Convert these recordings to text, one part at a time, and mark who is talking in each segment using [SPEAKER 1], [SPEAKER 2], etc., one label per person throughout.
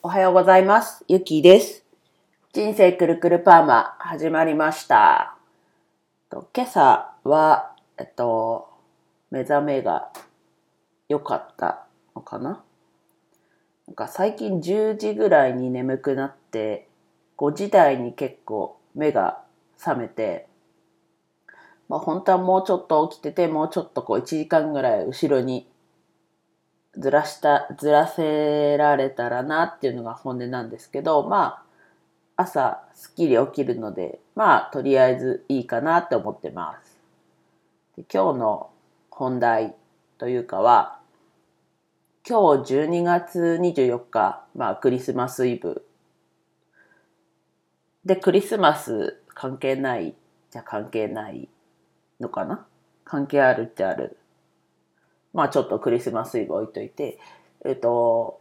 [SPEAKER 1] おはようございます。ゆきです。人生くるくるパーマ始まりました。今朝は、えっと、目覚めが良かったのかな？なんか最近10時ぐらいに眠くなって、5時台に結構目が覚めて、まあ本当はもうちょっと起きてて、もうちょっとこう1時間ぐらい後ろにずらした、ずらせられたらなっていうのが本音なんですけど、まあ、朝すっきり起きるので、まあ、とりあえずいいかなって思ってます。で今日の本題というかは、今日12月24日、まあ、クリスマスイブ。で、クリスマス関係ないじゃ関係ないのかな？関係あるっちゃある。まあちょっとクリスマスイブ置いといて、えっと、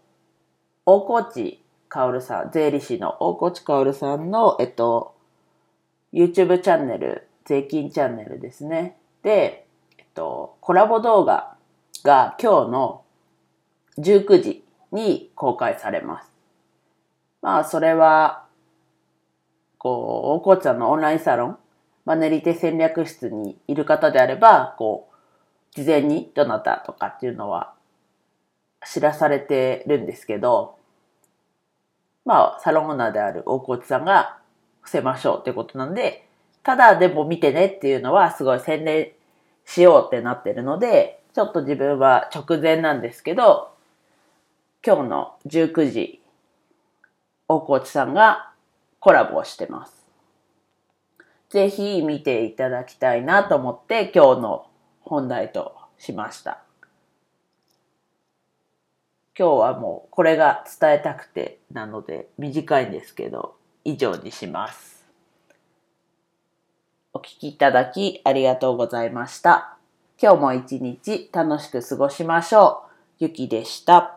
[SPEAKER 1] 大河内薫さん、税理士の大河内薫さんの、えっと、YouTube チャンネル、税金チャンネルですね。で、えっと、コラボ動画が今日の19時に公開されます。まあそれは、こう、大河内さんのオンラインサロン、マネリテ戦略室にいる方であれば、こう、事前にどなたとかっていうのは知らされてるんですけど、まあ、サロンオーナーである大河内さんが伏せましょうってことなんで、ただでも見てねっていうのはすごい宣伝しようってなってるので、ちょっと自分は直前なんですけど、今日の19時、大河内さんがコラボをしてます。ぜひ見ていただきたいなと思って今日の本題としました。今日はもうこれが伝えたくてなので短いんですけど以上にします。お聞きいただきありがとうございました。今日も一日楽しく過ごしましょう。ゆきでした。